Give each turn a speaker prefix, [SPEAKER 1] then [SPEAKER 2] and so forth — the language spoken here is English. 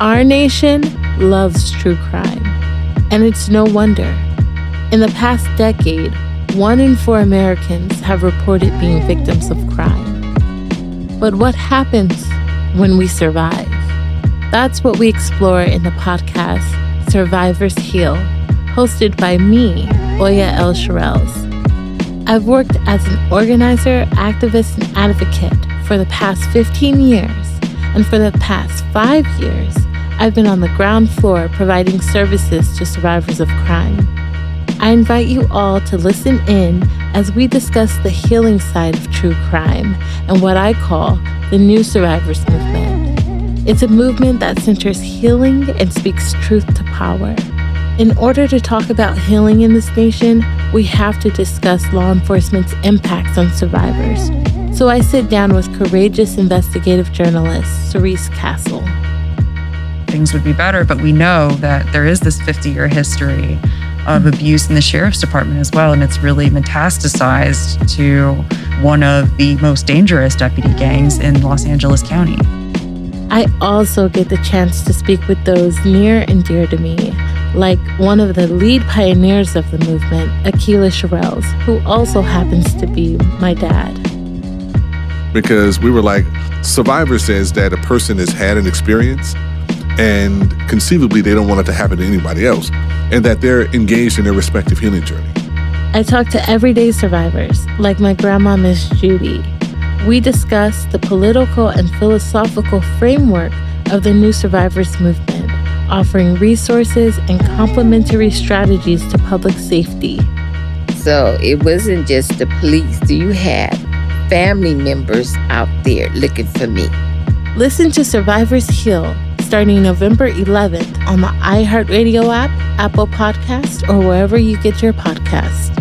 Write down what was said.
[SPEAKER 1] Our nation loves true crime, and it's no wonder. In the past decade, one in four Americans have reported being victims of crime. But what happens when we survive? That's what we explore in the podcast Survivors Heal, hosted by me, Oya L. Sherrills. I've worked as an organizer, activist, and advocate for the past 15 years, and for the past five years, I've been on the ground floor providing services to survivors of crime. I invite you all to listen in as we discuss the healing side of true crime and what I call the New Survivors Movement. It's a movement that centers healing and speaks truth to power. In order to talk about healing in this nation, we have to discuss law enforcement's impacts on survivors. So I sit down with courageous investigative journalist Cerise Castle.
[SPEAKER 2] Things would be better, but we know that there is this 50 year history of abuse in the sheriff's department as well. And it's really metastasized to one of the most dangerous deputy gangs in Los Angeles County.
[SPEAKER 1] I also get the chance to speak with those near and dear to me, like one of the lead pioneers of the movement, Aqeela Sherrills, who also happens to be my dad.
[SPEAKER 3] Because we were like, Survivor says that a person has had an experience and conceivably they don't want it to happen to anybody else, and that they're engaged in their respective healing journey.
[SPEAKER 1] I talk to everyday survivors, like my grandma, Miss Judy. We discuss the political and philosophical framework of the New Survivors Movement, offering resources and complementary strategies to public safety.
[SPEAKER 4] So it wasn't just the police. Do you have family members out there looking for me?
[SPEAKER 1] Listen to Survivors Heal starting November 11th on the iHeartRadio app, Apple Podcast, or wherever you get your podcasts.